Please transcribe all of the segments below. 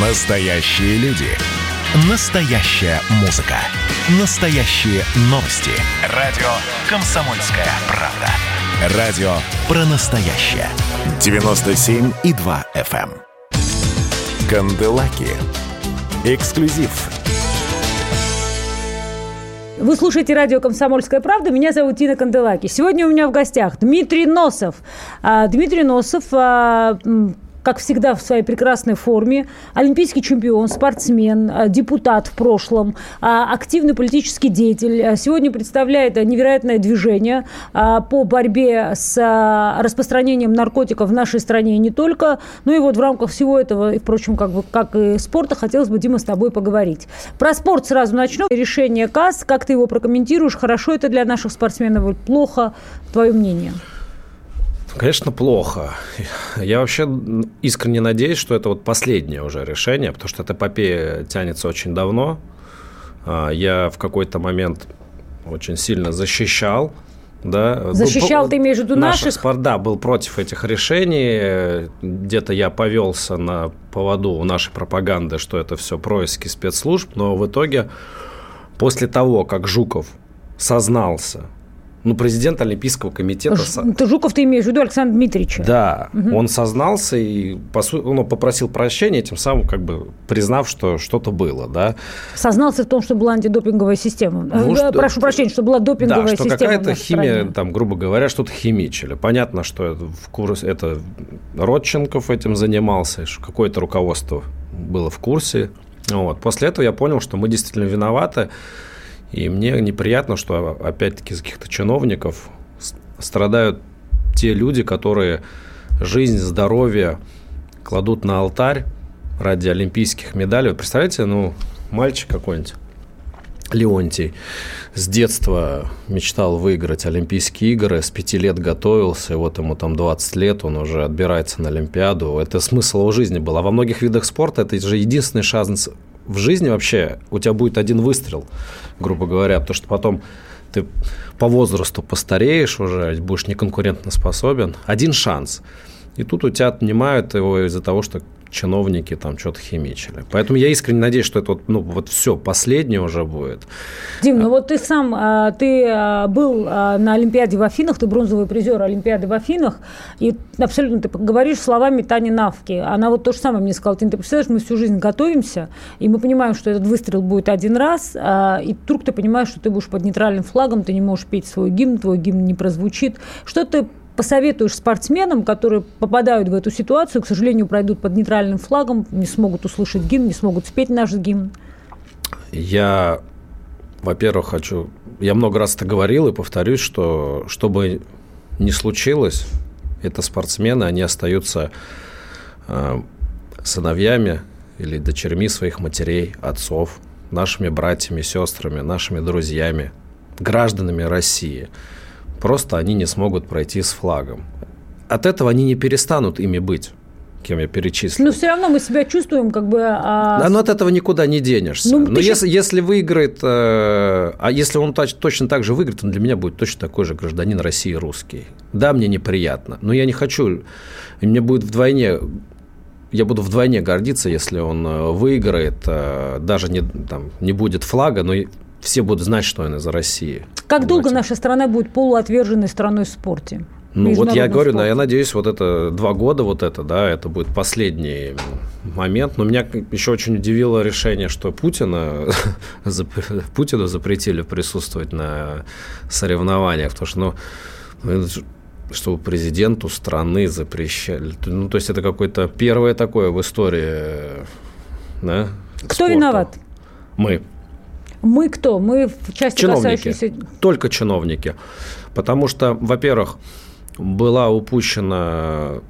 Настоящие люди. Настоящая музыка. Настоящие новости. Радио «Комсомольская правда». Радио про настоящее. 97,2 FM. эм. Канделаки. Эксклюзив. Вы слушаете радио «Комсомольская правда». Меня зовут Тина Канделаки. Сегодня у меня в гостях Дмитрий Носов. А, Дмитрий Носов а, как всегда, в своей прекрасной форме. Олимпийский чемпион, спортсмен, а, депутат в прошлом, а, активный политический деятель. А, Сегодня представляет невероятное движение а, по борьбе с а, распространением наркотиков в нашей стране и не только. Ну и вот в рамках всего этого, и, впрочем, как, бы, как и спорта, хотелось бы, Дима, с тобой поговорить. Про спорт сразу начну. Решение КАС, как ты его прокомментируешь? Хорошо это для наших спортсменов плохо? Твое мнение? Конечно, плохо. Я вообще искренне надеюсь, что это вот последнее уже решение, потому что эта эпопея тянется очень давно. А, Я в какой-то момент очень сильно защищал. Да, Защищал, Был- ты имеешь в виду наших наших? спор- Да, был против этих решений. Где-то я повелся на поводу у нашей пропаганды, что это все происки спецслужб, но в итоге после того, как Жуков сознался, ну, президент Олимпийского комитета... Ж- Ты Жуков ты имеешь в виду Александра Дмитриевича? да, он сознался и по су- ну, попросил прощения, тем самым как бы признав, что что-то было, да. Сознался в том, что была антидопинговая система. Ну, Э, что- Прошу прощения, что была допинговая да, что система. какая-то химия, стране. там, грубо говоря, что-то химичили. Понятно, что это, в курс, это Родченков этим занимался, что какое-то руководство было в курсе. Вот. После этого я понял, что мы действительно виноваты, и мне неприятно, что опять-таки из каких-то чиновников страдают те люди, которые жизнь, здоровье кладут на алтарь ради олимпийских медалей. Вы представляете, ну, мальчик какой-нибудь, Леонтий с детства мечтал выиграть Олимпийские игры, с пяти лет готовился, и вот ему там 20 лет, он уже отбирается на Олимпиаду. Это смысл его жизни был. А во многих видах спорта это же единственный шанс в жизни вообще. У тебя будет один выстрел, грубо говоря, потому что потом ты по возрасту постареешь уже, будешь неконкурентно способен. Один шанс. И тут у тебя отнимают его из-за того, что чиновники там что-то химичили. Поэтому я искренне надеюсь, что это вот, ну, вот все, последнее уже будет. Дим, ну вот ты сам, а, ты а, был а, на Олимпиаде в Афинах, ты бронзовый призер Олимпиады в Афинах, и абсолютно ты говоришь словами Тани Навки. Она вот то же самое мне сказала. Ты, ты представляешь, мы всю жизнь готовимся, и мы понимаем, что этот выстрел будет один раз, и вдруг ты понимаешь, что ты будешь под нейтральным флагом, ты не можешь петь свой гимн, твой гимн не прозвучит. Что ты посоветуешь спортсменам, которые попадают в эту ситуацию, к сожалению, пройдут под нейтральным флагом, не смогут услышать гимн, не смогут спеть наш гимн? Я, во-первых, хочу... Я много раз это говорил и повторюсь, что чтобы не случилось, это спортсмены, они остаются э, сыновьями или дочерьми своих матерей, отцов, нашими братьями, сестрами, нашими друзьями, гражданами России. Просто они не смогут пройти с флагом. От этого они не перестанут ими быть, кем я перечислил. Но все равно мы себя чувствуем как бы... а, Да, но от этого никуда не денешься. Ну, но ты если, если выиграет, э, а если он точно так же выиграет, он для меня будет точно такой же гражданин России русский. Да, мне неприятно, но я не хочу, и мне будет вдвойне, я буду вдвойне гордиться, если он э, выиграет, э, даже не, там, не будет флага, но все будут знать, что он из России. Как долго Понимаете? наша страна будет полуотверженной страной в спорте? Ну вот я говорю, да, спорте? я надеюсь, вот это два года, вот это, да, это будет последний момент. Но меня еще очень удивило решение, что Путина, Путину запретили присутствовать на соревнованиях, потому что, ну, ну, что президенту страны запрещали. Ну, то есть это какое-то первое такое в истории, да, Кто спорта. виноват? Мы. Мы кто? Мы в части Чиновники. касающейся... Только чиновники. Потому что, во-первых, была упущена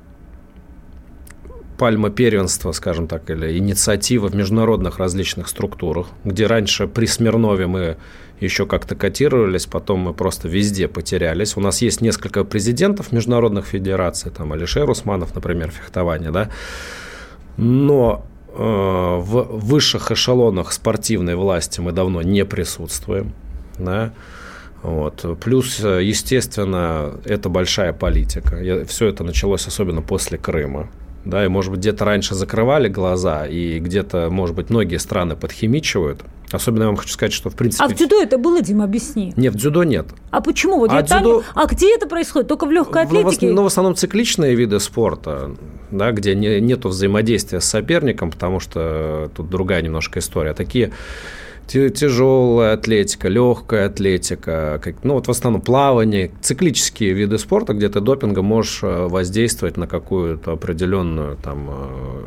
пальма первенства, скажем так, или инициатива в международных различных структурах, где раньше при Смирнове мы еще как-то котировались, потом мы просто везде потерялись. У нас есть несколько президентов международных федераций, там Алишер Усманов, например, фехтование, да, но в высших эшелонах спортивной власти мы давно не присутствуем, да, вот. Плюс, естественно, это большая политика. Все это началось особенно после Крыма. да, и, может быть, где-то раньше закрывали глаза, и где-то, может быть, многие страны подхимичивают. Особенно я вам хочу сказать, что в принципе... А в дзюдо это было, Дима, объясни. Нет, в дзюдо нет. А почему? Вот а, я дзюдо... там... а где это происходит? Только в легкой атлетике? В, ну, в основном цикличные виды спорта, да, где не, нету взаимодействия с соперником, потому что тут другая немножко история. Такие тяжелая атлетика, легкая атлетика, как, ну вот в основном плавание, циклические виды спорта, где ты допингом можешь э, воздействовать на какую-то определенную там э,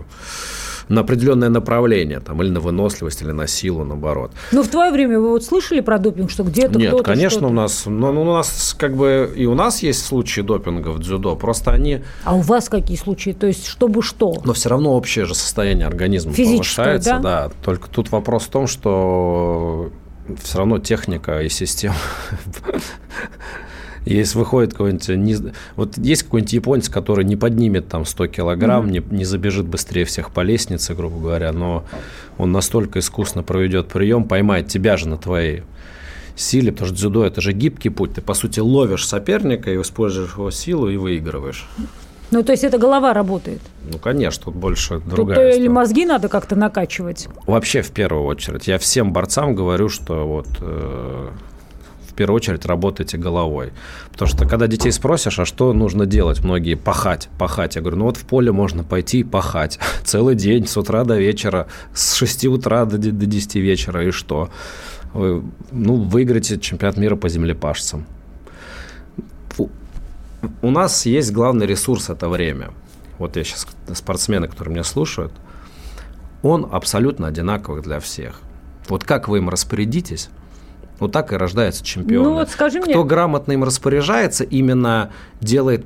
на определенное направление, там, или на выносливость, или на силу, наоборот. Ну, в твое время вы вот слышали про допинг, что где-то Нет, кто-то конечно, у нас, ну, ну, у нас как бы и у нас есть случаи допинга в дзюдо, просто они... А у вас какие случаи? То есть, чтобы что? Но все равно общее же состояние организма повышается, да? да. Только тут вопрос в том, что все равно техника и система Если выходит какой-нибудь... Не, вот есть какой-нибудь японец, который не поднимет там 100 килограмм, mm-hmm. не, не забежит быстрее всех по лестнице, грубо говоря, но он настолько искусно проведет прием, поймает тебя же на твоей силе, потому что дзюдо – это же гибкий путь. Ты, по сути, ловишь соперника и используешь его силу и выигрываешь. Ну, то есть это голова работает? Ну, конечно, тут больше другая тут Или мозги надо как-то накачивать? Вообще, в первую очередь. Я всем борцам говорю, что вот э, в первую очередь работайте головой. Потому что когда детей спросишь, а что нужно делать, многие пахать, пахать. Я говорю, ну вот в поле можно пойти и пахать целый день, с утра до вечера, с 6 утра до, до 10 вечера, и что? Вы, ну, выиграете чемпионат мира по землепашцам. У нас есть главный ресурс – это время. Вот я сейчас, спортсмены, которые меня слушают, он абсолютно одинаковый для всех. Вот как вы им распорядитесь, ну, так и рождаются чемпионы. Ну, вот скажи мне... Кто грамотно им распоряжается, именно делает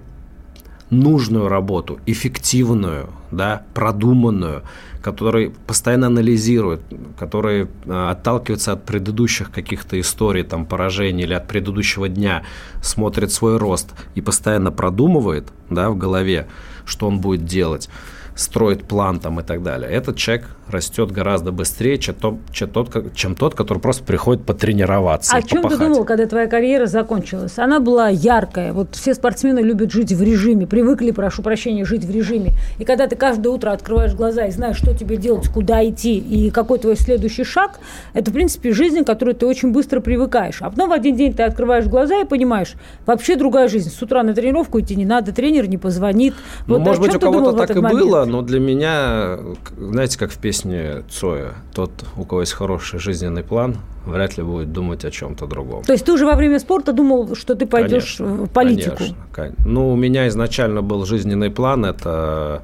нужную работу, эффективную, да, продуманную, который постоянно анализирует, который э, отталкивается от предыдущих каких-то историй, там, поражений или от предыдущего дня, смотрит свой рост и постоянно продумывает, да, в голове, что он будет делать строит план там и так далее. Этот человек растет гораздо быстрее, чем тот, чем тот, чем тот который просто приходит потренироваться. О чем попахать. ты думал, когда твоя карьера закончилась? Она была яркая. Вот все спортсмены любят жить в режиме, привыкли, прошу прощения, жить в режиме. И когда ты каждое утро открываешь глаза и знаешь, что тебе делать, куда идти и какой твой следующий шаг, это, в принципе, жизнь, к которой ты очень быстро привыкаешь. А потом в один день ты открываешь глаза и понимаешь, вообще другая жизнь. С утра на тренировку идти не надо, тренер не позвонит. Ну, вот может быть, у кого-то так и момент? было, но для меня, знаете, как в песне Цоя, тот, у кого есть хороший жизненный план, вряд ли будет думать о чем-то другом. То есть ты уже во время спорта думал, что ты пойдешь конечно, в политику? Конечно. Ну, у меня изначально был жизненный план, это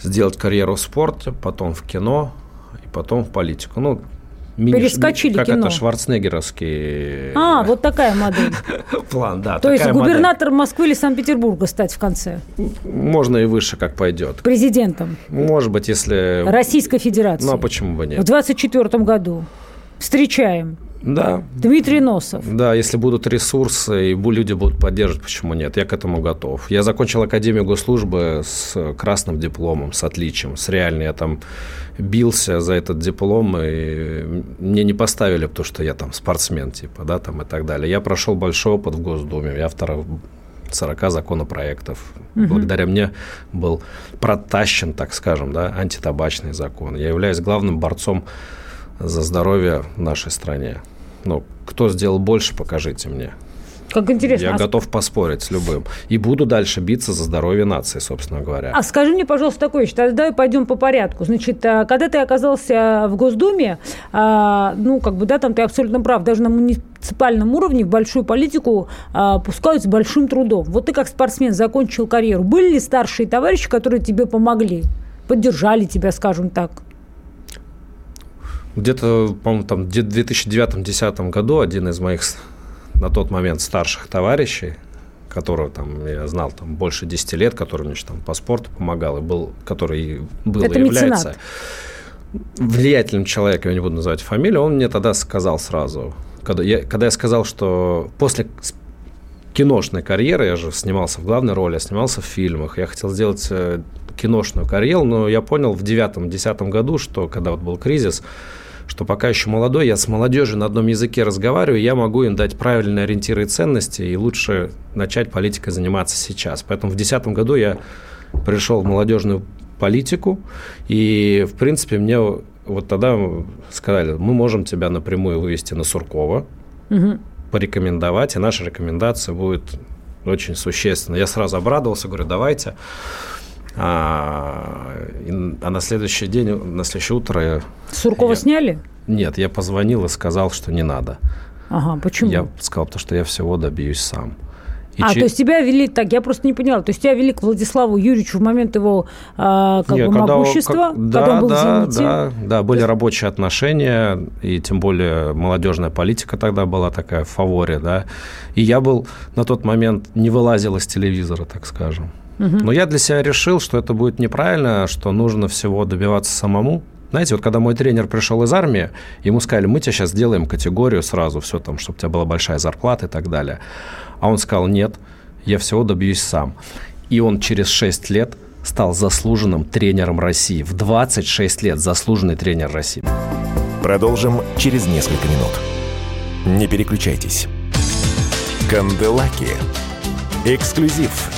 сделать карьеру в спорте, потом в кино и потом в политику. Ну, мини, Перескочили как кино. это шварценеггеровский... А, вот такая модель. План, да. То есть губернатор Москвы или Санкт-Петербурга стать в конце? Можно и выше, как пойдет. Президентом? Может быть, если... Российской Федерации? Ну, а почему бы нет? В 24 году. Встречаем. Да. Дмитрий Носов. Да, если будут ресурсы и люди будут поддерживать, почему нет? Я к этому готов. Я закончил Академию госслужбы с красным дипломом, с отличием, с реальным. Я там бился за этот диплом, и мне не поставили, потому что я там спортсмен, типа, да, там и так далее. Я прошел большой опыт в Госдуме, я автор 40 законопроектов. Угу. Благодаря мне был протащен, так скажем, да, антитабачный закон. Я являюсь главным борцом за здоровье в нашей стране. Ну, кто сделал больше, покажите мне. Как интересно. Я а готов поспорить с любым. И буду дальше биться за здоровье нации, собственно говоря. А скажи мне, пожалуйста, такое вещь. Тогда пойдем по порядку. Значит, а, когда ты оказался в Госдуме, а, ну, как бы, да, там ты абсолютно прав, даже на муниципальном уровне в большую политику пускают с большим трудом. Вот ты как спортсмен закончил карьеру. Были ли старшие товарищи, которые тебе помогли? Поддержали тебя, скажем так? Где-то, по-моему, там в 2009-2010 году один из моих на тот момент старших товарищей, которого там я знал там больше 10 лет, который мне там по спорту помогал и был, который был Это и является меценат. влиятельным человеком, я не буду называть фамилию, он мне тогда сказал сразу, когда я, когда я сказал, что после киношной карьеры, я же снимался в главной роли, я снимался в фильмах, я хотел сделать э, киношную карьеру, но я понял в девятом-десятом году, что когда вот был кризис, что пока еще молодой, я с молодежью на одном языке разговариваю, я могу им дать правильные ориентиры и ценности, и лучше начать политикой заниматься сейчас. Поэтому в 2010 году я пришел в молодежную политику. И, в принципе, мне вот тогда сказали, мы можем тебя напрямую вывести на Суркова, угу. Порекомендовать, и наша рекомендация будет очень существенно. Я сразу обрадовался, говорю, давайте. А, а на следующий день, на следующее утро... Суркова я... сняли? Нет, я позвонил и сказал, что не надо. Ага, почему? Я сказал, потому что я всего добьюсь сам. И а, че... то есть тебя вели так, я просто не поняла, то есть тебя вели к Владиславу Юрьевичу в момент его э, как Нет, бы когда могущества, как, да, когда он был да, в Да, да, были есть... рабочие отношения, и тем более молодежная политика тогда была такая в фаворе, да, и я был на тот момент, не вылазил из телевизора, так скажем. Угу. Но я для себя решил, что это будет неправильно, что нужно всего добиваться самому, знаете, вот когда мой тренер пришел из армии, ему сказали, мы тебе сейчас сделаем категорию сразу, все там, чтобы у тебя была большая зарплата и так далее. А он сказал, нет, я всего добьюсь сам. И он через 6 лет стал заслуженным тренером России. В 26 лет заслуженный тренер России. Продолжим через несколько минут. Не переключайтесь. Канделаки. Эксклюзив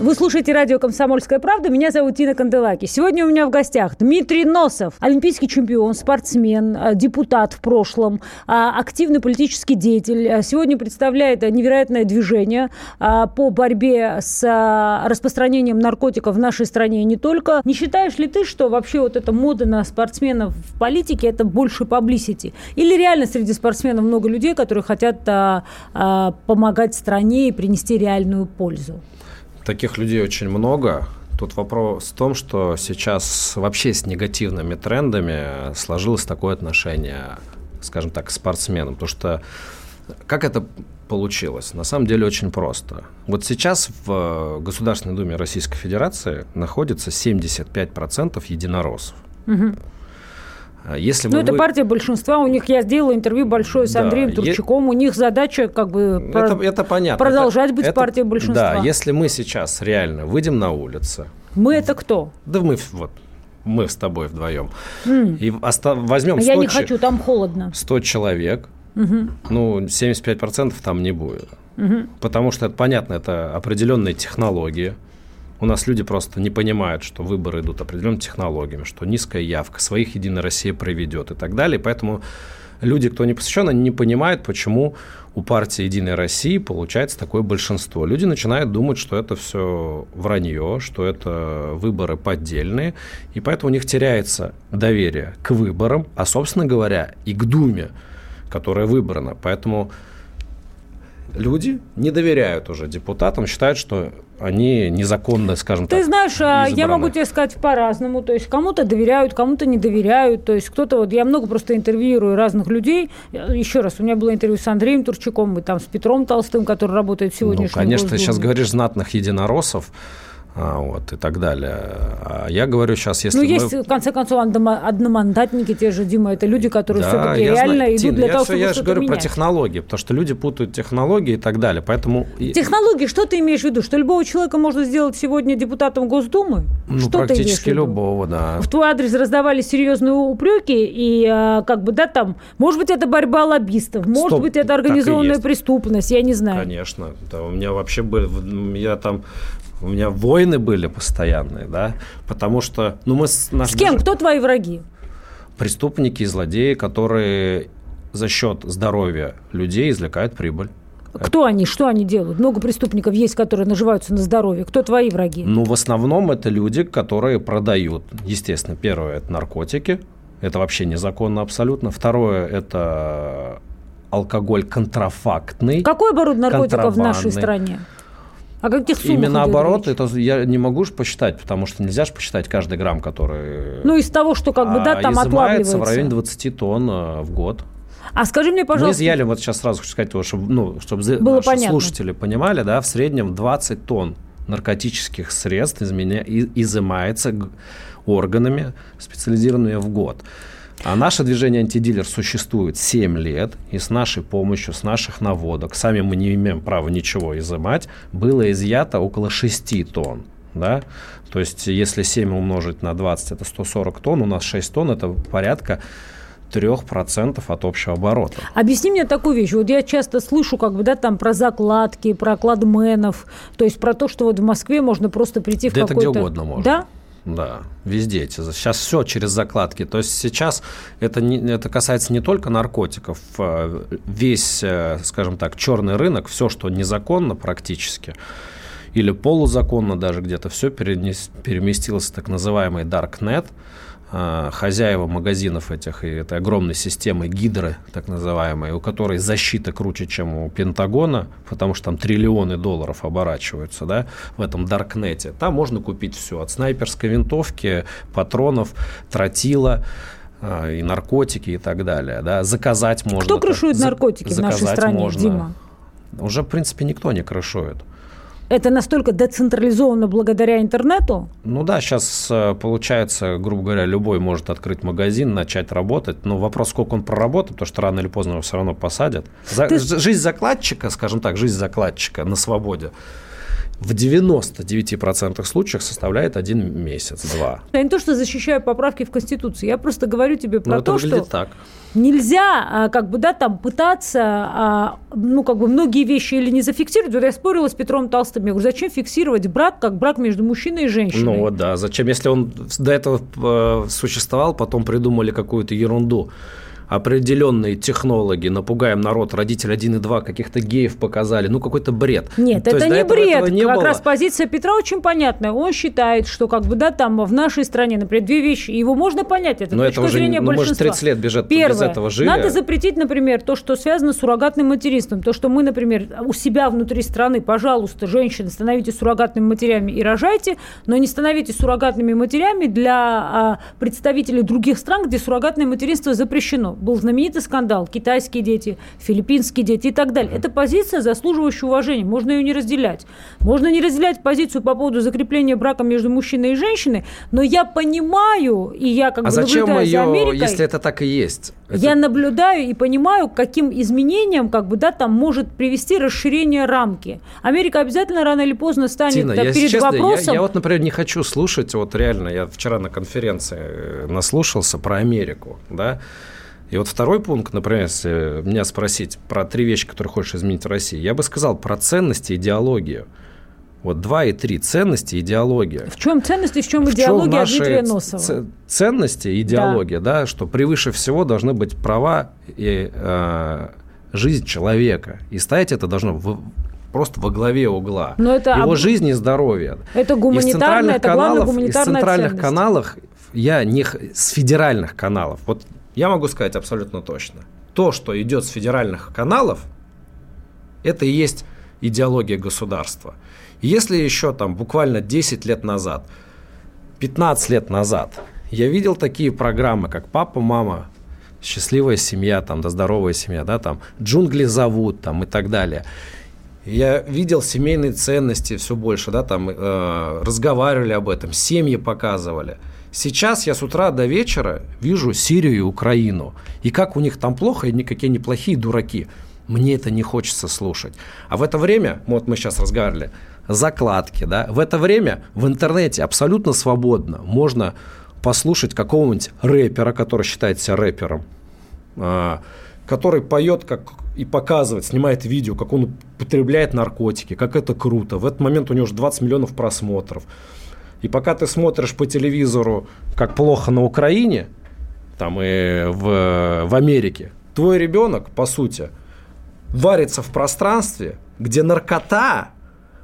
вы слушаете радио «Комсомольская правда». Меня зовут Тина Канделаки. Сегодня у меня в гостях Дмитрий Носов, олимпийский чемпион, спортсмен, э, депутат в прошлом, э, активный политический деятель. Э, сегодня представляет невероятное движение по борьбе с распространением наркотиков в нашей стране и не только. Не считаешь ли ты, что вообще вот эта мода на спортсменов в политике – это больше publicity? Или реально среди спортсменов много людей, которые хотят помогать стране и принести реальную пользу? Таких людей очень много. Тут вопрос в том, что сейчас вообще с негативными трендами сложилось такое отношение, скажем так, к спортсменам. Потому что как это получилось? На самом деле очень просто. Вот сейчас в Государственной Думе Российской Федерации находится 75% единороссов. Угу. А если ну, это вы... партия большинства. У них я сделала интервью большое с да, Андреем Турчаком. Е... У них задача как бы это, про... это понятно. продолжать это, быть это... партией большинства. Да, если мы сейчас реально выйдем на улицу. Мы это кто? Да мы вот мы с тобой вдвоем. Mm. И оста... возьмем 100 Я не хочу, там холодно. 100 человек. Угу. Ну, 75% там не будет. Угу. Потому что это понятно, это определенные технологии. У нас люди просто не понимают, что выборы идут определенными технологиями, что низкая явка, своих Единая Россия проведет и так далее. Поэтому люди, кто не посвящен, они не понимают, почему у партии Единой России получается такое большинство. Люди начинают думать, что это все вранье, что это выборы поддельные, и поэтому у них теряется доверие к выборам, а, собственно говоря, и к Думе, которая выбрана. Поэтому люди не доверяют уже депутатам, считают, что они незаконно, скажем Ты так. Ты знаешь, а я могу тебе сказать по-разному. То есть кому-то доверяют, кому-то не доверяют. То есть кто-то вот я много просто интервьюирую разных людей. Еще раз, у меня было интервью с Андреем Турчаком и там с Петром Толстым, который работает сегодня. Ну, конечно, ты сейчас говоришь знатных единороссов вот, и так далее. А я говорю сейчас, если Ну, мы... есть, в конце концов, одномандатники те же, Дима, это люди, которые да, все-таки реально знаю. идут Тин, для я того, чтобы Я же говорю менять. про технологии, потому что люди путают технологии и так далее, поэтому... Технологии, что ты имеешь в виду? Что любого человека можно сделать сегодня депутатом Госдумы? Ну, что практически любого, да. В твой адрес раздавали серьезные упреки, и а, как бы, да, там, может быть, это борьба лоббистов, может Стоп, быть, это организованная преступность, я не знаю. Конечно. Да, у меня вообще были... Я там у меня войны были постоянные, да, потому что, ну, мы... С, наш, с кем? Даже... Кто твои враги? Преступники и злодеи, которые за счет здоровья людей извлекают прибыль. Кто они? Что они делают? Много преступников есть, которые наживаются на здоровье. Кто твои враги? Ну, в основном это люди, которые продают. Естественно, первое – это наркотики. Это вообще незаконно абсолютно. Второе – это алкоголь контрафактный. Какой оборот наркотиков в нашей стране? А каких суммах Именно наоборот, это я не могу же посчитать, потому что нельзя же посчитать каждый грамм, который... Ну, из того, что как бы, да, там отлавливается. в районе 20 тонн э, в год. А скажи мне, пожалуйста... Мы изъяли, вот сейчас сразу хочу сказать, чтобы, ну, чтобы Было наши понятно. слушатели понимали, да, в среднем 20 тонн наркотических средств изменя... изымается органами, специализированными в год. А наше движение «Антидилер» существует 7 лет, и с нашей помощью, с наших наводок, сами мы не имеем права ничего изымать, было изъято около 6 тонн. Да? То есть, если 7 умножить на 20, это 140 тонн, у нас 6 тонн, это порядка 3% от общего оборота. Объясни мне такую вещь. Вот я часто слышу, как бы, да, там про закладки, про кладменов, то есть про то, что вот в Москве можно просто прийти да в какой-то... это где угодно можно. Да? Да, везде эти. Сейчас все через закладки. То есть сейчас это, не, это касается не только наркотиков. А весь, э, скажем так, черный рынок, все, что незаконно практически, или полузаконно даже где-то, все переместилось в так называемый Darknet – хозяева магазинов этих и этой огромной системы гидры, так называемой, у которой защита круче, чем у Пентагона, потому что там триллионы долларов оборачиваются да, в этом Даркнете. Там можно купить все, от снайперской винтовки, патронов, тротила, а, и наркотики и так далее. Да. Заказать можно. Кто крышует наркотики в нашей стране, можно. Дима? Уже, в принципе, никто не крышует это настолько децентрализовано благодаря интернету? Ну да, сейчас э, получается, грубо говоря, любой может открыть магазин, начать работать. Но вопрос, сколько он проработает, потому что рано или поздно его все равно посадят. За, Ты... Жизнь закладчика, скажем так, жизнь закладчика на свободе в 99% случаев составляет один месяц, два. Я не то, что защищаю поправки в Конституции, я просто говорю тебе про Но то, что так. нельзя а, как бы, да, там пытаться, а, ну, как бы многие вещи или не зафиксировать. Вот я спорила с Петром Толстым, я говорю, зачем фиксировать брак как брак между мужчиной и женщиной? Ну вот да, зачем, если он до этого э, существовал, потом придумали какую-то ерунду определенные технологи, напугаем народ, родитель 1 и 2 каких-то геев показали, ну какой-то бред. Нет, То это не бред. Не как было. раз позиция Петра очень понятная. Он считает, что как бы, да, там в нашей стране, например, две вещи, его можно понять, это Но точка это зрения ну, большинства. Мы же 30 лет бежит, Первое, без этого жили. Надо запретить, например, то, что связано с суррогатным материнством. То, что мы, например, у себя внутри страны, пожалуйста, женщины, становитесь суррогатными матерями и рожайте, но не становитесь суррогатными матерями для а, представителей других стран, где суррогатное материнство запрещено был знаменитый скандал. Китайские дети, филиппинские дети и так далее. Это позиция, заслуживающая уважения. Можно ее не разделять. Можно не разделять позицию по поводу закрепления брака между мужчиной и женщиной, но я понимаю, и я как а бы зачем наблюдаю ее, за Америкой. если это так и есть? Это... Я наблюдаю и понимаю, каким изменениям как бы, да, там может привести расширение рамки. Америка обязательно рано или поздно станет Тина, да, я, перед честно, вопросом... Я, я вот, например, не хочу слушать, вот реально, я вчера на конференции э, наслушался про Америку, да, и вот второй пункт, например, если меня спросить про три вещи, которые хочешь изменить в России, я бы сказал про ценности и идеологию. Вот два и три ценности и идеология. В чем ценности, в чем в идеология чем Дмитрия Носова? Ценности и идеология, да. да, что превыше всего должны быть права и э, жизнь человека. И ставить это должно в, просто во главе угла. Но это Его об... жизнь и здоровье. Это гуманитарная, это каналов, гуманитарная Из центральных ценность. каналов, я не с федеральных каналов. Вот я могу сказать абсолютно точно. То, что идет с федеральных каналов, это и есть идеология государства. если еще там буквально 10 лет назад, 15 лет назад, я видел такие программы, как «Папа, мама», «Счастливая семья», там, «Да здоровая семья», да, там, «Джунгли зовут», там, и так далее. Я видел семейные ценности все больше, да, там, э, разговаривали об этом, семьи показывали – Сейчас я с утра до вечера вижу Сирию и Украину. И как у них там плохо, и никакие не плохие дураки. Мне это не хочется слушать. А в это время, вот мы сейчас разговаривали, закладки, да, в это время в интернете абсолютно свободно можно послушать какого-нибудь рэпера, который считает себя рэпером, а, который поет как и показывает, снимает видео, как он употребляет наркотики, как это круто. В этот момент у него уже 20 миллионов просмотров. И пока ты смотришь по телевизору, как плохо на Украине, там и в, в Америке, твой ребенок, по сути, варится в пространстве, где наркота,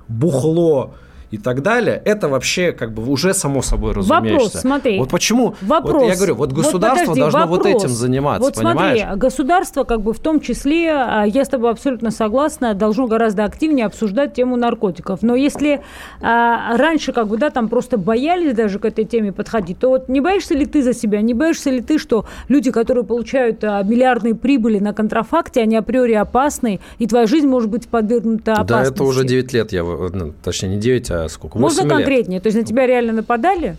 бухло, и так далее, это вообще как бы уже само собой разумеется. Вопрос, смотри. Вот почему, вопрос. Вот я говорю, вот государство вот подожди, должно вопрос. вот этим заниматься, вот понимаешь? смотри, государство как бы в том числе, а, я с тобой абсолютно согласна, должно гораздо активнее обсуждать тему наркотиков. Но если а, раньше как бы, да, там просто боялись даже к этой теме подходить, то вот не боишься ли ты за себя, не боишься ли ты, что люди, которые получают а, миллиардные прибыли на контрафакте, они априори опасны, и твоя жизнь может быть подвергнута опасности? Да, это уже 9 лет, я, ну, точнее не 9, а сколько? Можно 8 лет. конкретнее? То есть на тебя реально нападали?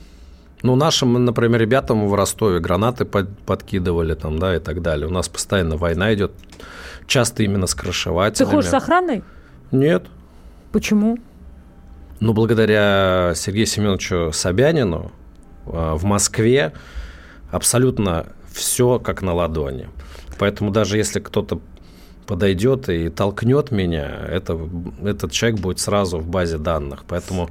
Ну, нашим, например, ребятам в Ростове гранаты под- подкидывали там, да, и так далее. У нас постоянно война идет, часто именно с Ты крышевателями. ходишь с охраной? Нет. Почему? Ну, благодаря Сергею Семеновичу Собянину э, в Москве абсолютно все как на ладони. Поэтому даже если кто-то подойдет и толкнет меня, это, этот человек будет сразу в базе данных. Поэтому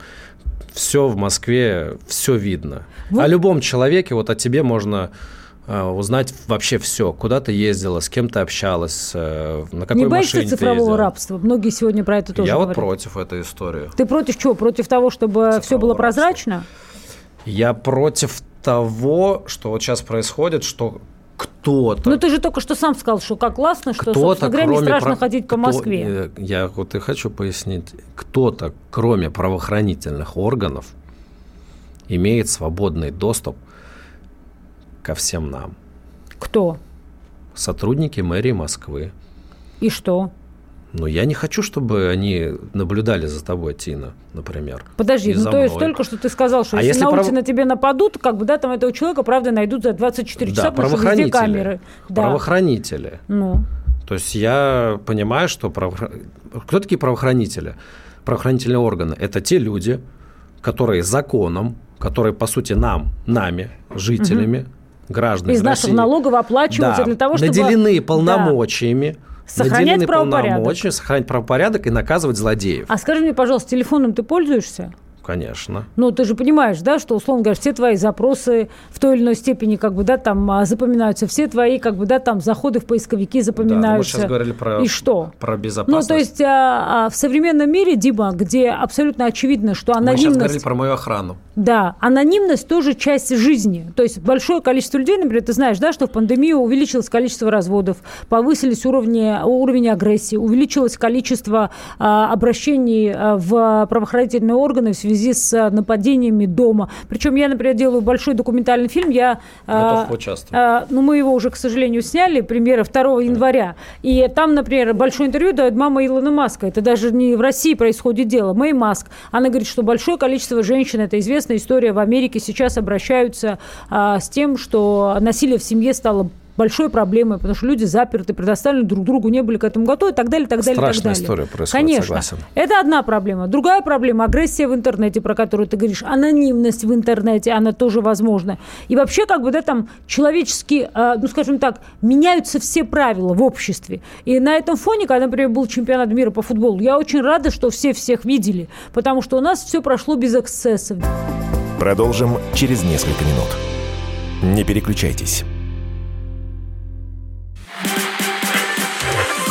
все в Москве, все видно. Вы- О любом человеке, вот о тебе можно э, узнать вообще все. Куда ты ездила, с кем ты общалась, э, на какой Не боишься машине ты цифрового ездила. рабства? Многие сегодня про это тоже Я вот говорят. против этой истории. Ты против чего? Против того, чтобы все Цифрового было рабства. прозрачно? Я против того, что вот сейчас происходит, что кто-то... Ну, ты же только что сам сказал, что как классно, что, кто-то, кроме страшно про- ходить по кто- Москве. э, Я вот и хочу пояснить. Кто-то, кроме правоохранительных органов, имеет свободный доступ ко всем нам. Кто? Сотрудники мэрии Москвы. И что? Но я не хочу, чтобы они наблюдали за тобой, Тина, например. Подожди, ну то есть только что ты сказал, что А если, если на улице право- на тебе нападут, как бы, да, там этого человека, правда, найдут за 24 часа, Да, потому что везде камеры. Да. Правоохранители. Ну, То есть я понимаю, что правоохра- кто такие правоохранители? Правоохранительные органы – это те люди, которые законом, которые, по сути, нам, нами, жителями, гражданами из нашего России, налогового оплачиваются да, для того, чтобы... наделены Да. Сохранять правопорядок. полномочиями сохранять правопорядок и наказывать злодеев. А скажи мне, пожалуйста, телефоном ты пользуешься? Конечно. Ну, ты же понимаешь, да, что, условно говоря, все твои запросы в той или иной степени, как бы, да, там а, запоминаются, все твои, как бы, да, там заходы в поисковики Да, но мы запоминаются. сейчас говорили про, И что? про Ну, безопасность. то есть а, а, в современном мире, Дима, где абсолютно очевидно, что мы сейчас анонимность... говорили про мою охрану. Да, анонимность тоже часть жизни. То есть большое количество людей, например, ты знаешь, да, что в пандемию увеличилось количество разводов, повысились уровни, уровень агрессии, увеличилось количество а, обращений а, в правоохранительные органы в связи с а, нападениями дома. Причем я, например, делаю большой документальный фильм, я... Готов а, ну, мы его уже, к сожалению, сняли, премьера 2 января. И там, например, большое интервью дает мама Илона Маска. Это даже не в России происходит дело. Мэй Маск. Она говорит, что большое количество женщин, это известная история, в Америке сейчас обращаются а, с тем, что насилие в семье стало большой проблемой, потому что люди заперты, предоставлены друг другу, не были к этому готовы и так далее, и так далее, и так Страшная далее. история происходит, Конечно. согласен. Это одна проблема. Другая проблема – агрессия в интернете, про которую ты говоришь, анонимность в интернете, она тоже возможна. И вообще, как бы, да, там человечески, э, ну, скажем так, меняются все правила в обществе. И на этом фоне, когда, например, был чемпионат мира по футболу, я очень рада, что все всех видели, потому что у нас все прошло без эксцессов. Продолжим через несколько минут. Не переключайтесь.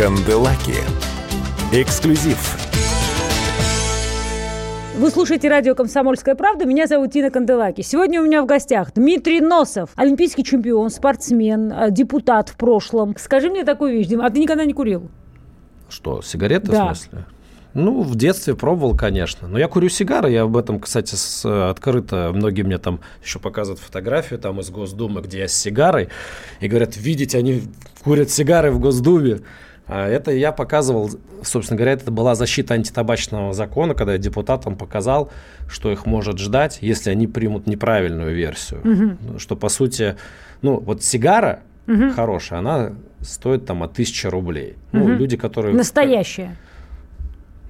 Канделаки. Эксклюзив. Вы слушаете радио «Комсомольская правда». Меня зовут Тина Канделаки. Сегодня у меня в гостях Дмитрий Носов, олимпийский чемпион, спортсмен, э, депутат в прошлом. Скажи мне такую вещь, Дима, а ты никогда не курил? Что, сигареты Да. в смысле? Ну, в детстве пробовал, конечно. Но я курю сигары, я об этом, кстати, с, открыто. Многие мне там еще показывают фотографию там из Госдумы, где я с сигарой. И говорят, видите, они курят сигары в Госдуме. А это я показывал, собственно говоря, это была защита антитабачного закона, когда я депутатам показал, что их может ждать, если они примут неправильную версию. Ну, Что, по сути, ну, вот сигара хорошая, она стоит там от тысячи рублей. Ну, люди, которые... Настоящее.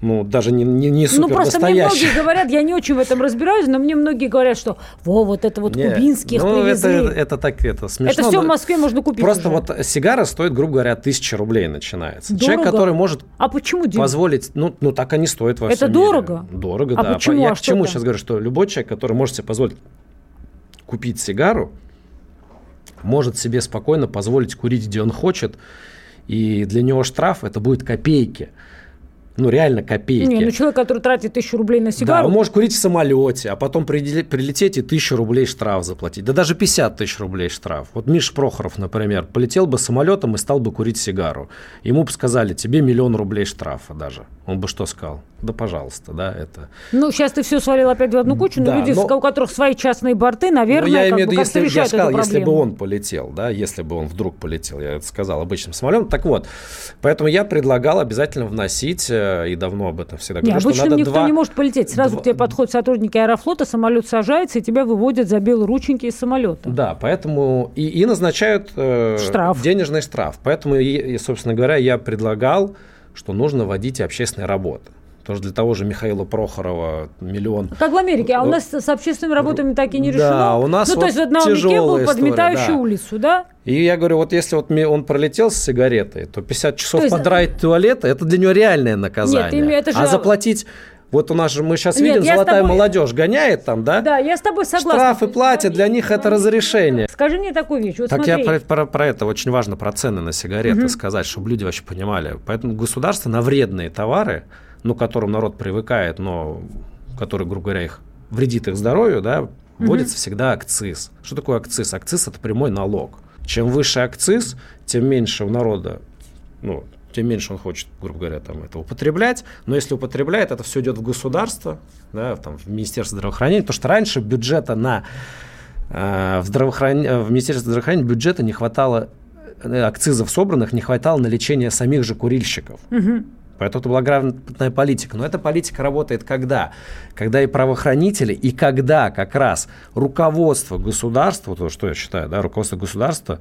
Ну, даже не, не, не супер ну, просто мне настоящие. многие говорят, я не очень в этом разбираюсь, но мне многие говорят, что во, вот это вот Не, кубинских ну, привезли. Это, это так, это смешно. Это все в Москве можно купить Просто уже. вот сигара стоит, грубо говоря, тысяча рублей начинается. Дорого. Человек, который может А почему, позволить, ну, ну так они стоят во Это всем мире. дорого? Дорого, А да. почему? Я А к чему там? сейчас говорю, что любой человек, который может себе позволить купить сигару, может себе спокойно позволить курить, где он хочет, и для него штраф это будет копейки. Ну, реально копейки. Не, ну человек, который тратит тысячу рублей на Да, сигару, он может курить в самолете, а потом приле- прилететь и тысячу рублей штраф заплатить. Да даже 50 тысяч рублей штраф. Вот Миш Прохоров, например, полетел бы самолетом и стал бы курить сигару. Ему бы сказали, тебе миллион рублей штрафа даже. Он бы что сказал? Да, пожалуйста, да, это... ну сейчас ты все свалил опять в одну кучу, но Да, люди, но- у которых свои частные борты, наверное, Ну, я имею в бы виду, если, я сказал, если бы он полетел, да, если бы он вдруг полетел, я это сказал, обычным самолетом. Так вот, поэтому я предлагал обязательно вносить, э, и давно об этом всегда Не, говорю, что обычно надо никто два- не может полететь. Сразу два- к тебе подходят сотрудники аэрофлота, самолет сажается, и тебя выводят за белые рученьки из самолета. Да, поэтому и, и назначают э, Штраф. денежный штраф. Поэтому, и, и, собственно говоря, я предлагал, что нужно вводить общественные работы. Потому что для того же Михаила Прохорова миллион Как в Америке, а у нас с общественными работами так и не Да, решено. у нас ну, то вот есть вот на тяжелая был история, подметающий да. улицу, да? И я говорю, вот если вот он пролетел с сигаретой, то 50 часов То есть- подраить туалета, это для него реальное наказание. Нет, это же- А заплатить, вот у нас же, мы сейчас Нет, видим, золотая тобой- молодежь гоняет там, да? Да, я с тобой согласна. Штрафы платят, для них это разрешение. Скажи мне такую вещь. Вот Так смотри, я про, про- про это очень важно, про цены на сигареты сказать, чтобы люди вообще понимали. Поэтому государство на вредные товары, ну, к которым народ привыкает, но который, грубо говоря, их вредит их здоровью, да, вводится всегда акциз. Что такое акциз? Акциз – это прямой налог. Чем выше акциз, тем меньше у народа, ну, тем меньше он хочет, грубо говоря, там это употреблять. Но если употребляет, это все идет в государство, да, там, в Министерство здравоохранения. Потому что раньше бюджета на э, в, здравоохран- э, в Министерстве здравоохранения бюджета не хватало, э, акцизов собранных не хватало на лечение самих же курильщиков. Поэтому это была грамотная политика. Но эта политика работает когда? Когда и правоохранители, и когда как раз руководство государства, то, что я считаю, да, руководство государства,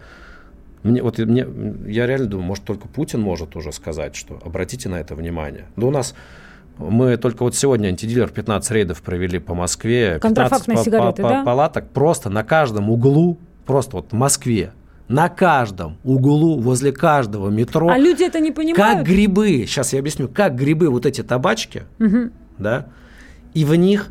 мне, вот мне, я реально думаю, может, только Путин может уже сказать, что обратите на это внимание. Да у нас мы только вот сегодня антидилер 15 рейдов провели по Москве. 15 Контрафактные па- сигареты, па- да? палаток просто на каждом углу, просто вот в Москве, на каждом углу, возле каждого метро. А люди это не Как понимают. грибы, сейчас я объясню, как грибы, вот эти табачки, да, и в них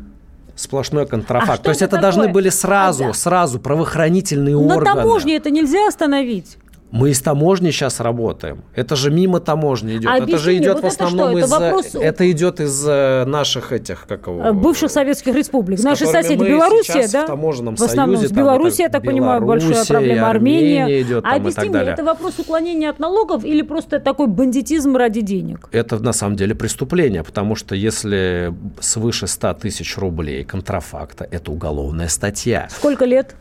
сплошной контрафакт. А То есть это это должны такое? были сразу, А, да. сразу правоохранительные На органы. таможне это нельзя остановить. Мы из таможни сейчас работаем. Это же мимо таможни идет. А это же идет вот в это что? основном Это из... вопрос- Это идет из э, наших этих, как его... Э, Бывших советских республик. Наши соседи Белоруссия, да? в таможенном в основном союзе, там Белоруссией, я так понимаю, большая Белоруссия, проблема. Армения. Армения идет а там объясни мне, далее. это вопрос уклонения от налогов или просто такой бандитизм ради денег? Это на самом деле преступление, потому что если свыше 100 тысяч рублей контрафакта, это уголовная статья. Сколько лет?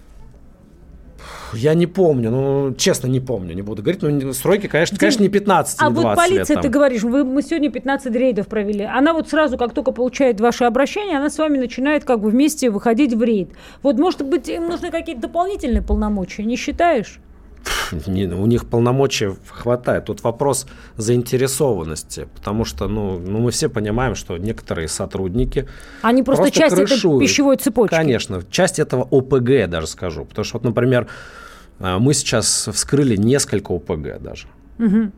Я не помню, ну, честно, не помню, не буду говорить. Ну, сроки, конечно, Дим, конечно, не 15, А не вот 20 лет полиция, там. ты говоришь, вы, мы сегодня 15 рейдов провели. Она вот сразу, как только получает ваше обращение, она с вами начинает как бы вместе выходить в рейд. Вот, может быть, им нужны какие-то дополнительные полномочия, не считаешь? Не, у них полномочий хватает. Тут вопрос заинтересованности, потому что, ну, ну, мы все понимаем, что некоторые сотрудники Они просто, часть этой крышуют. пищевой цепочки. Конечно, часть этого ОПГ, я даже скажу. Потому что, вот, например, а, мы сейчас вскрыли несколько ОПГ даже.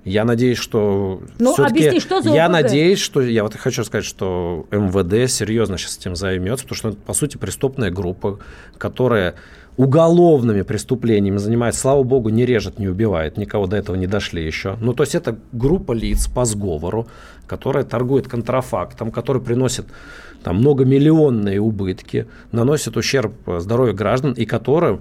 Я надеюсь, что Ну, все-таки... объясни, что за Я надеюсь, что... Я вот хочу сказать, что МВД серьезно сейчас этим займется, потому что это, по сути, преступная группа, которая уголовными преступлениями занимается, слава богу, не режет, не убивает, никого до этого не дошли еще. Ну, то есть это группа лиц по сговору, которая торгует контрафактом, который приносит там многомиллионные убытки, наносит ущерб э, здоровью граждан и которым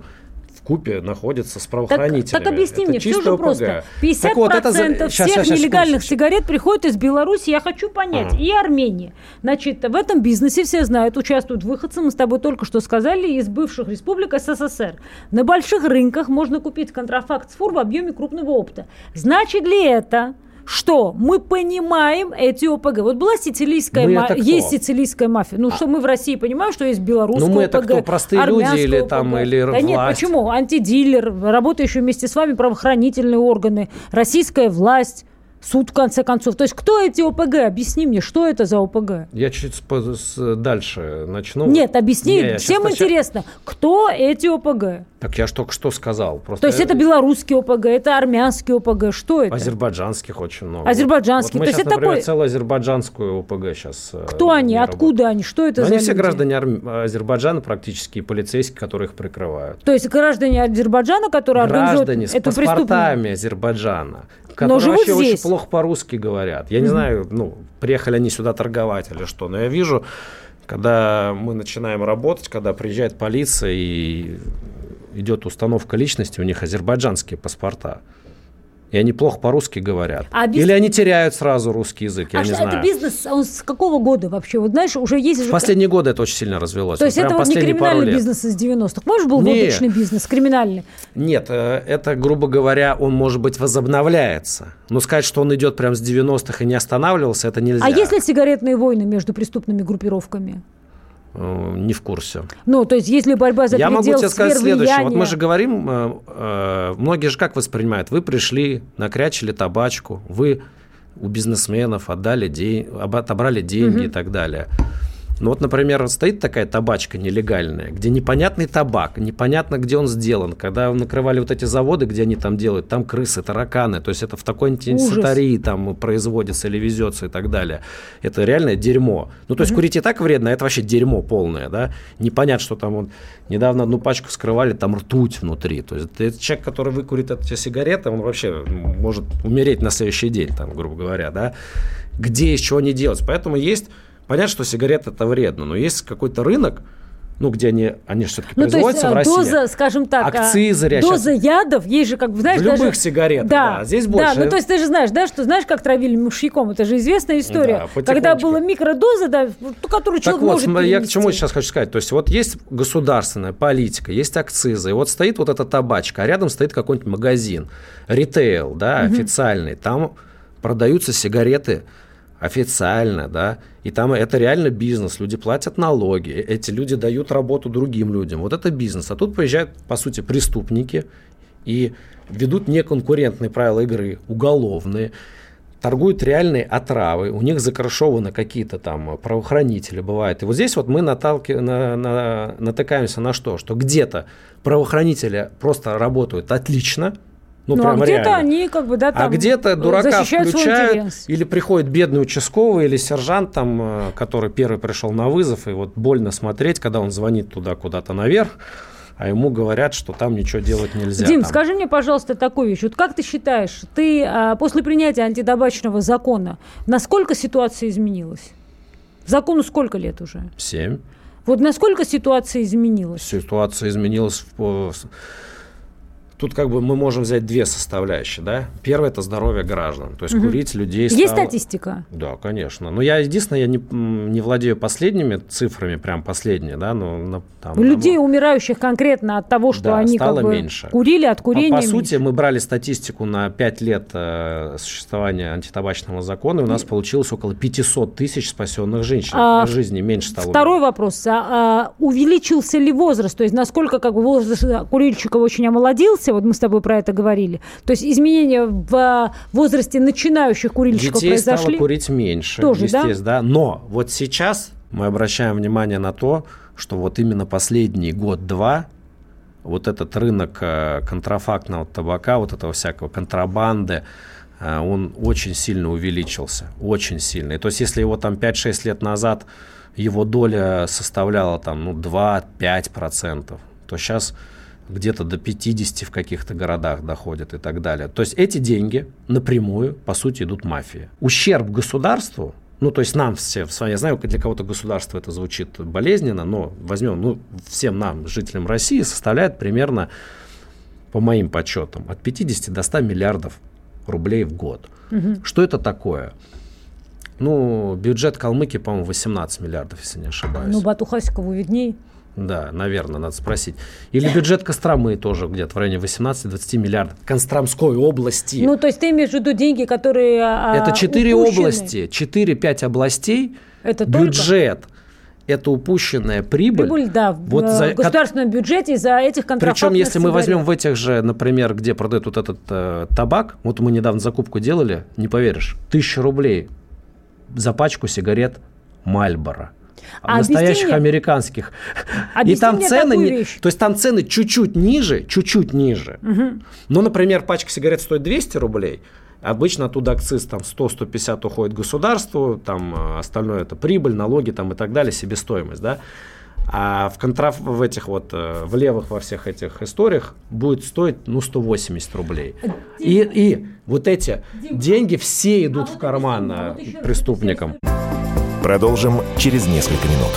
купе находится с Так, правоохранителями. так объясни Это мне, все же ОПГ. просто. 50% Так вот, это за- всех щас, щас, нелегальных секундочку. сигарет приходит из Беларуси. Я хочу понять. Ага. И Армении. Значит, в этом бизнесе все знают, участвуют выходцы. Мы с тобой только что сказали, из бывших республик СССР. На больших рынках можно купить контрафакт с фур в объеме крупного опыта. Значит ли это, что мы понимаем эти ОПГ. Вот была сицилийская Мы мафия, это есть сицилийская мафия. Ну, что мы в России понимаем, что есть белорусская Ну, мы это ОПГ, кто, простые люди или там, ОПГ? или Да нет, власть? почему? Антидилер, работающий вместе с вами правоохранительные органы, российская власть, суд, в конце концов. То есть кто эти ОПГ? Объясни мне, что это за ОПГ? Я чуть с- дальше начну. Нет, объясни, Не, всем начну. интересно, кто эти ОПГ? Так я же только что сказал. Просто То есть это белорусский ОПГ, это армянский ОПГ, что это? Азербайджанских очень много. Азербайджанских. Вот мы То есть сейчас, это например, такой- целую азербайджанскую ОПГ сейчас. Кто они, откуда они, что это Ну, за они все люди? граждане Арм- Азербайджана практически, и полицейские, которые их прикрывают. То есть граждане Азербайджана, которые Граждане организуют с эту преступную... паспортами Азербайджана, Но живут здесь. Плохо по-русски говорят. Я не знаю, ну, приехали они сюда торговать или что, но я вижу, когда мы начинаем работать, когда приезжает полиция и идет установка личности, у них азербайджанские паспорта. И они плохо по-русски говорят. А без- Или они теряют сразу русский язык, я а не что, знаю. это бизнес, он с какого года вообще? Вот знаешь, уже есть... В последние годы это очень сильно развелось. То есть Вот это вот не криминальный бизнес из 90-х. Может, был Не. водочный бизнес, криминальный? Нет, э, это, грубо говоря, он, может быть, возобновляется. Но сказать, что он идет прям с 90-х и не останавливался, это нельзя. А есть ли сигаретные войны между преступными группировками? Э, Не в курсе. Ну, то есть, есть ли борьба за Я могу тебе сказать следующее. Вот мы же говорим, э, э, многие же как воспринимают? Вы пришли, накрячили табачку, вы у бизнесменов отдали день, об- отобрали деньги и так далее. Ну вот, например, стоит такая табачка нелегальная, где непонятный табак, непонятно, где он сделан. Когда накрывали вот эти заводы, где они там делают, там крысы, тараканы, то есть это в такой антисанитарии там производится или везется и так далее. Это реальное дерьмо. Ну, то есть курить и так вредно, а это вообще дерьмо полное, да. Непонятно, что там вот недавно одну пачку вскрывали, там ртуть внутри. То есть это человек, который выкурит эти сигареты, он вообще может умереть на следующий день, там, грубо говоря, да. Где из чего не делать. Поэтому есть Понятно, что сигареты это вредно, но есть какой-то рынок, ну, где они, они же все-таки Ну, то есть, производятся в а, России. доза, скажем так, а, Акцизы ряд- доза ядов, есть же, как бы, знаешь, В любых даже- сигаретах, да. Здесь Да, больше. ну, то есть, ты же знаешь, да, что знаешь, как травили мышьяком, это же известная история. Да, Когда была микродоза, да, ту, которую Так человек вот, может смотри, я к перенести. чему сейчас хочу сказать. То есть вот есть государственная политика, есть акцизы, и вот стоит вот эта табачка, а рядом стоит какой-нибудь магазин, ритейл, да, официальный, там продаются сигареты официально, да, и там это реально бизнес, люди платят налоги, э- эти люди дают работу другим людям, вот это бизнес. А тут приезжают, по сути, преступники и ведут неконкурентные правила игры, уголовные, торгуют реальные отравы, у них закрашованы какие-то там правоохранители бывают. И вот здесь вот мы наталки, на- на- натыкаемся на что? Что где-то правоохранители просто работают отлично, ну, Ну, а прямо где-то реально. они, как бы, да, там А где-то дурака включают, или приходит бедный участковый, или сержант, там, э, который первый пришел на вызов, и вот больно смотреть, когда он звонит туда куда-то наверх, а ему говорят, что там ничего делать нельзя. Дим, там. скажи мне, пожалуйста, такую вещь. Вот как ты считаешь, ты а, после принятия антитабачного закона, насколько ситуация изменилась? Закону сколько лет уже? Семь. Вот насколько ситуация изменилась? Ситуация изменилась в... по- Тут как бы мы можем взять две составляющие, да. Первое – это здоровье граждан. То есть курить людей Есть стало- статистика? Да, конечно. Но я, единственное, я не, не владею последними цифрами, прям последние, да, но на- там, У людей, там, умирающих конкретно от того, что Да, они стало как бы меньше. курили, от курения А по сути, мы брали статистику на 5 лет э, существования антитабачного закона, и у нас получилось около 500 тысяч спасенных женщин. А, жизни меньше стало. Второй умирать. вопрос. А, а увеличился ли возраст? То есть насколько как бы возраст курильщиков очень омолодился? Вот мы с тобой про это говорили. То есть изменения в а, возрасте начинающих курильщиков Детей стало произошли? курить меньше, Тоже, да? естественно, да? Но вот сейчас мы обращаем внимание на то, что вот именно последний год-два вот этот рынок э, контрафактного табака, вот этого всякого контрабанды, э, он очень сильно увеличился, очень сильно. И то есть если его там 5-6 лет назад его доля составляла там ну, 2-5%, то сейчас где-то до 50 в каких-то городах доходит и так далее. То есть эти деньги напрямую, по сути, идут мафии. Ущерб государству, ну, то есть нам все, я знаю, для кого-то государство это звучит болезненно, но возьмем, ну, всем нам, жителям России, составляет примерно, по моим подсчетам, от 50 до 100 миллиардов рублей в год. Что это такое? Ну, бюджет Калмыкии, по-моему, 18 миллиардов, если не ошибаюсь. Ну, Батухасикову видней. Да, наверное, надо спросить. Или бюджет Костромы тоже где-то в районе 18-20 миллиардов. Костромской области. Ну, то есть ты имеешь в виду деньги, которые а, это 4 упущены? области, 4-5 областей. Это только? бюджет. Это упущенная прибыль. Прибыль, да, в Вот э, за- государственном бюджете из-за этих контрафактных Причем, если мы возьмем в этих же, например, где продают вот этот э, табак, вот мы недавно закупку делали, не поверишь, тысяча рублей за пачку сигарет Мальборо. А объясни настоящих мне- американских. И там цены, не- то есть там цены чуть-чуть ниже, чуть-чуть ниже. Ну, например, пачка сигарет стоит 200 рублей, обычно оттуда акциз там 100-150 уходит государству, там э, остальное это прибыль, налоги там и так далее, себестоимость, да. А в контраф в этих вот э, в левых во всех этих историях будет стоить ну 180 рублей. И, и вот эти деньги все идут в карман э, преступникам. Продолжим через несколько минут.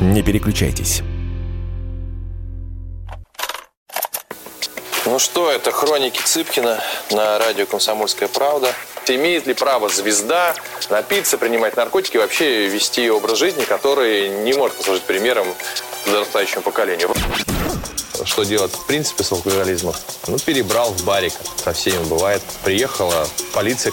Не переключайтесь. Ну что, это хроники Цыпкина на радио «Комсомольская правда». Имеет ли право звезда напиться, принимать наркотики и вообще вести образ жизни, который не может послужить примером подрастающему поколению? Что делать в принципе с алкоголизмом? Ну, перебрал в барик. Со всеми бывает. Приехала полиция.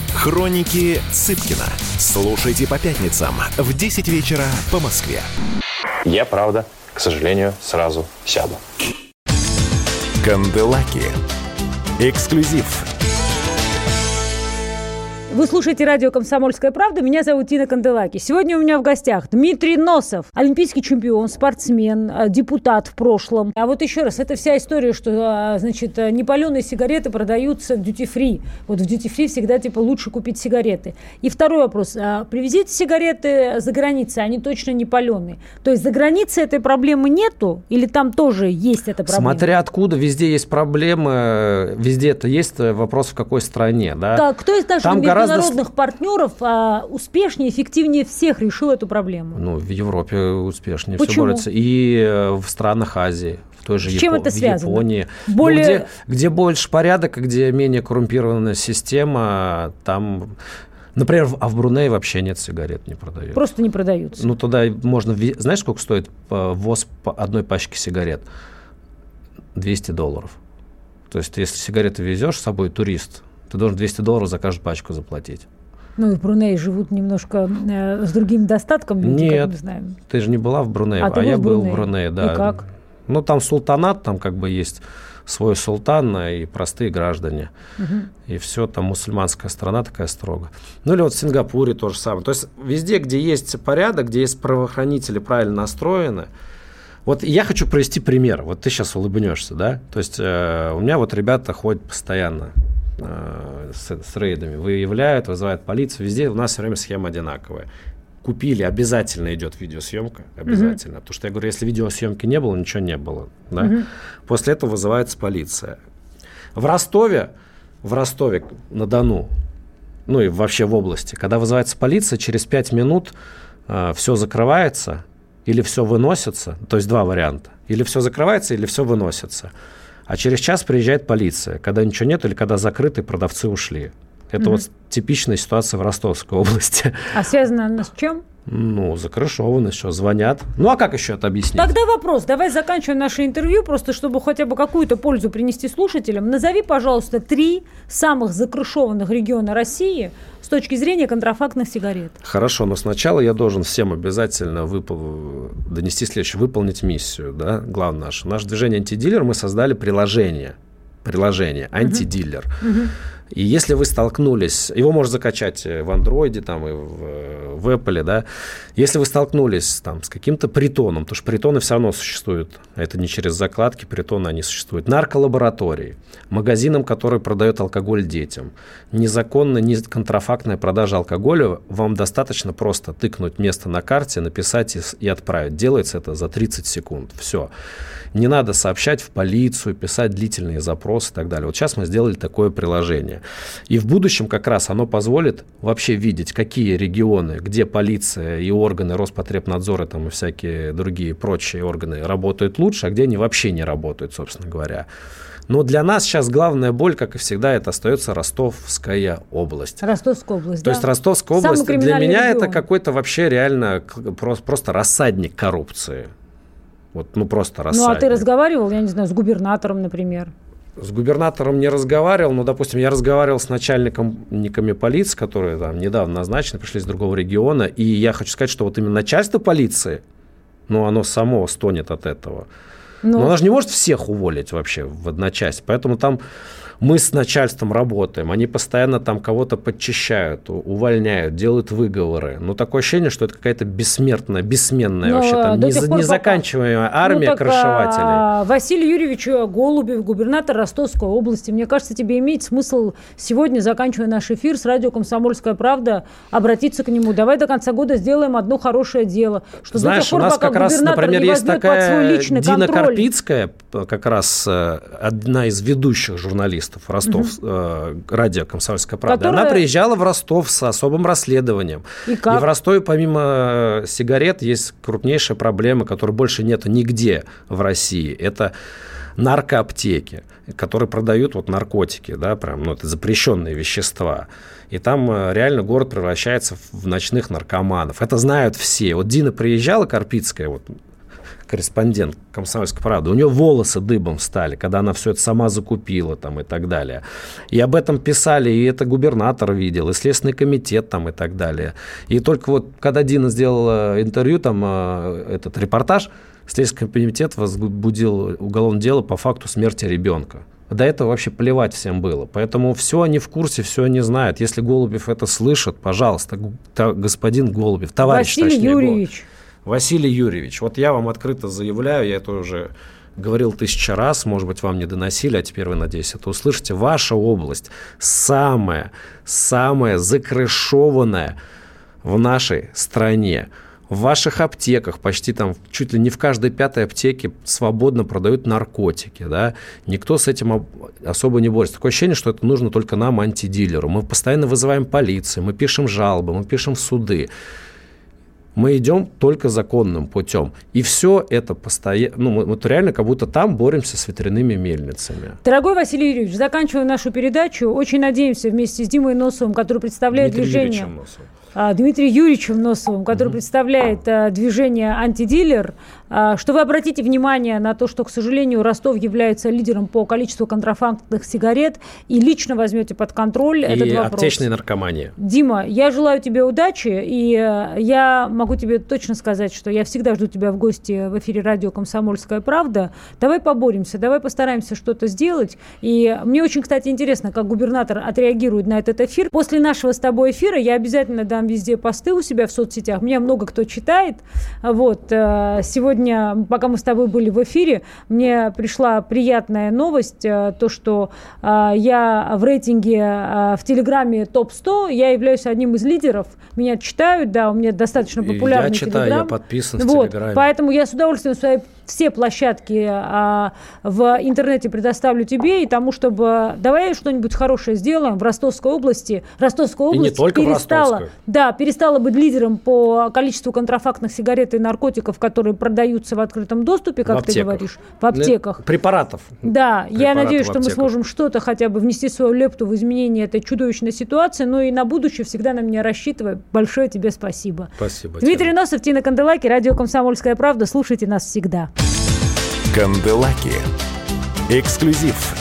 Хроники Цыпкина. Слушайте по пятницам в 10 вечера по Москве. Я, правда, к сожалению, сразу сяду. Канделаки. Эксклюзив. Вы слушаете радио «Комсомольская правда». Меня зовут Тина Канделаки. Сегодня у меня в гостях Дмитрий Носов, олимпийский чемпион, спортсмен, э, депутат в прошлом. А вот еще раз, это вся история, что, а, значит, э, непаленые сигареты продаются в duty-free. Вот в duty-free всегда, типа, лучше купить сигареты. И второй вопрос. А привезите сигареты за границей, они точно не паленые. То есть за границей этой проблемы нету? Или там тоже есть эта проблема? Смотря откуда, везде есть проблемы, везде это есть, э, вопрос в какой стране, да? Так, кто из наших Там гораздо международных партнеров а, успешнее, эффективнее всех решил эту проблему? Ну, в Европе успешнее Почему? все борется. И э, в странах Азии, в той же С чем Япо- это в связано? Японии. Ну, Более- где, где больше порядок, где менее коррумпированная система, там... Например, в- а в Брунее вообще нет сигарет, не продают. Просто не продаются. Ну, туда можно... Знаешь, сколько стоит э, ввоз одной пачки сигарет? 200 долларов. То есть, если сигареты везешь с собой, турист, ты должен 200 долларов за каждую пачку заплатить. Ну и в Брунее живут немножко э, с другим достатком, люди, как Нет. мы знаем. Ты же не была в Брунее, А а, был я в был в Брунее, да. И как? Ну, там султанат, там как бы есть свой султан а, и простые граждане. И все, там мусульманская страна такая строго. Ну, или вот в Сингапуре то же самое. То есть везде, где есть порядок, где есть правоохранители правильно настроены, вот я хочу привести пример. Вот ты сейчас улыбнешься, да? То есть э, у меня вот ребята ходят постоянно э, с, с рейдами, выявляют, вызывают полицию. Везде у нас все время схема одинаковая. Купили, обязательно идет видеосъемка, обязательно. Потому что я говорю, если видеосъемки не было, ничего не было. Да? После этого вызывается полиция. В Ростове, в Ростове на Дону, ну и вообще в области, когда вызывается полиция, через 5 минут все закрывается или все выносится, то есть два варианта. Или все закрывается, или все выносится. А через час приезжает полиция, когда ничего нет или когда закрыты, продавцы ушли. Это вот типичная ситуация в Ростовской области. А связано она с чем? Ну, закрышованы, еще звонят. Ну, а как еще это объяснить? Тогда вопрос. Давай заканчиваем наше интервью, просто чтобы хотя бы какую-то пользу принести слушателям. Назови, пожалуйста, три самых закрышованных региона России с точки зрения контрафактных сигарет. Хорошо, но сначала я должен всем обязательно выпол... донести следующее, выполнить миссию, да, главное наше. Наше движение антидилер, мы создали приложение, приложение антидилер. И если вы столкнулись, его можно закачать в андроиде там, и в, в Apple, да, если вы столкнулись там, с каким-то притоном, потому что притоны все равно существуют, это не через закладки, притоны они существуют, нарколаборатории, магазинам, которые продают алкоголь детям, незаконная, не контрафактная продажа алкоголя, вам достаточно просто тыкнуть место на карте, написать и, и отправить. Делается это за 30 секунд. Все. Не надо сообщать в полицию, писать длительные запросы и так далее. Вот сейчас мы сделали такое приложение. И в будущем как раз оно позволит вообще видеть, какие регионы, где полиция и органы Роспотребнадзора там, и всякие другие прочие органы работают лучше, а где они вообще не работают, собственно говоря. Но для нас сейчас главная боль, как и всегда, это остается Ростовская область. Ростовская область, То да? есть Ростовская Самый область для меня регион. это какой-то вообще реально просто, рассадник коррупции. Вот, ну просто Ну, рассадник. а ты разговаривал, я не знаю, с губернатором, например? С губернатором не разговаривал, но, допустим, я разговаривал с начальниками полиции, которые там недавно назначены, пришли из другого региона, и я хочу сказать, что вот именно начальство полиции, ну, оно само стонет от этого. Ну, Но она же не может всех уволить вообще в одночасье. Поэтому там Мы с начальством работаем, они постоянно там кого-то подчищают, увольняют, делают выговоры. Ну, такое ощущение, что это какая-то бессмертная, бессменная Но вообще там до не- тех пор, незаканчиваемая пока- армия ну, так, крышевателей. а, Василий Юрьевич Голубев, губернатор Ростовской области. Мне кажется, тебе имеет смысл сегодня, заканчивая наш эфир с радио «Комсомольская правда», обратиться к нему. Давай до конца года сделаем одно хорошее дело. Что до Знаешь, тех пор, у нас как раз, например, есть такая Дина контроль. Карпицкая, как раз э, одна из ведущих журналистов Ростов, э, радио «Комсомольская правда». Она Которая- приезжала в Ростов с особым расследованием. И как? в Ростове помимо э, сигарет есть крупнейшая проблема, которой больше нету нигде в России. Это наркоаптеки, которые продают вот наркотики, да, прям, ну, это запрещенные вещества. И там э, реально город превращается в ночных наркоманов. Это знают все. Вот Дина приезжала, Карпицкая, вот корреспондент «Комсомольской правды», у нее волосы дыбом стали, когда она все это сама закупила там и так далее. И об этом писали, и это губернатор видел, и Следственный комитет там и так далее. И только вот когда Дина сделала интервью, там э, этот репортаж, Следственный комитет возбудил уголовное дело по факту смерти ребенка. До этого вообще плевать всем было. Поэтому все они в курсе, все они знают. Если Голубев это слышит, пожалуйста, господин Голубев, товарищ Василий точнее, Голубев. Василий Юрьевич, вот я вам открыто заявляю, я это уже говорил тысяча раз, может быть, вам не доносили, а теперь вы, надеюсь, это услышите. Ваша область самая, самая закрышованная в нашей стране. В ваших аптеках почти там чуть ли не в каждой пятой аптеке свободно продают наркотики, да, никто с этим об- особо не борется. Такое ощущение, что это нужно только нам, антидилеру. Мы постоянно вызываем полицию, мы пишем жалобы, мы пишем в суды. Мы идем только законным путем. И все это постоянно, ну, мы вот реально как будто там боремся с ветряными мельницами. Дорогой Василий Юрьевич, заканчивая нашу передачу, очень надеемся вместе с Димой Носовым, который представляет Дмитрием движение... Юрьевичем Носовым. а, Дмитрием Юрьевичем Носовым, который представляет а, движение «Антидилер», что вы обратите внимание на то, что, к сожалению, Ростов является лидером по количеству контрафактных сигарет, и лично возьмете под контроль этот И вопрос. аптечная наркомания. Дима, я желаю тебе удачи, и э, я могу тебе точно сказать, что я всегда жду тебя в гости в эфире радио «Комсомольская правда». Давай поборемся, давай постараемся что-то сделать. И мне очень, кстати, интересно, как губернатор отреагирует на этот эфир. После нашего с тобой эфира я обязательно дам везде посты у себя в соцсетях. Меня много кто читает. Вот. э, Сегодня, пока мы с тобой были в эфире, мне пришла приятная новость, э, то, что э, я в рейтинге э, в Телеграме топ-100, я являюсь одним из лидеров. Меня читают, да, у меня достаточно популярный я читаю, Телеграм. я подписан в вот, Телеграме. Поэтому я с удовольствием свои все площадки а, в интернете предоставлю тебе и тому, чтобы давай что-нибудь хорошее сделаем в Ростовской области. Ростовская И не область только в перестала, Ростовской. да, перестала быть лидером по количеству контрафактных сигарет и наркотиков, которые продаются в открытом доступе, как В ты говоришь, в аптеках. Препаратов. Да, я Препараты надеюсь, что мы сможем что-то хотя бы внести свою лепту в изменение этой чудовищной ситуации, но и на будущее всегда на меня рассчитывай. Большое тебе спасибо. Спасибо. Дмитрий Тина. Носов, Тина Канделаки, радио «Комсомольская правда». Слушайте нас всегда. Канделаки. Эксклюзив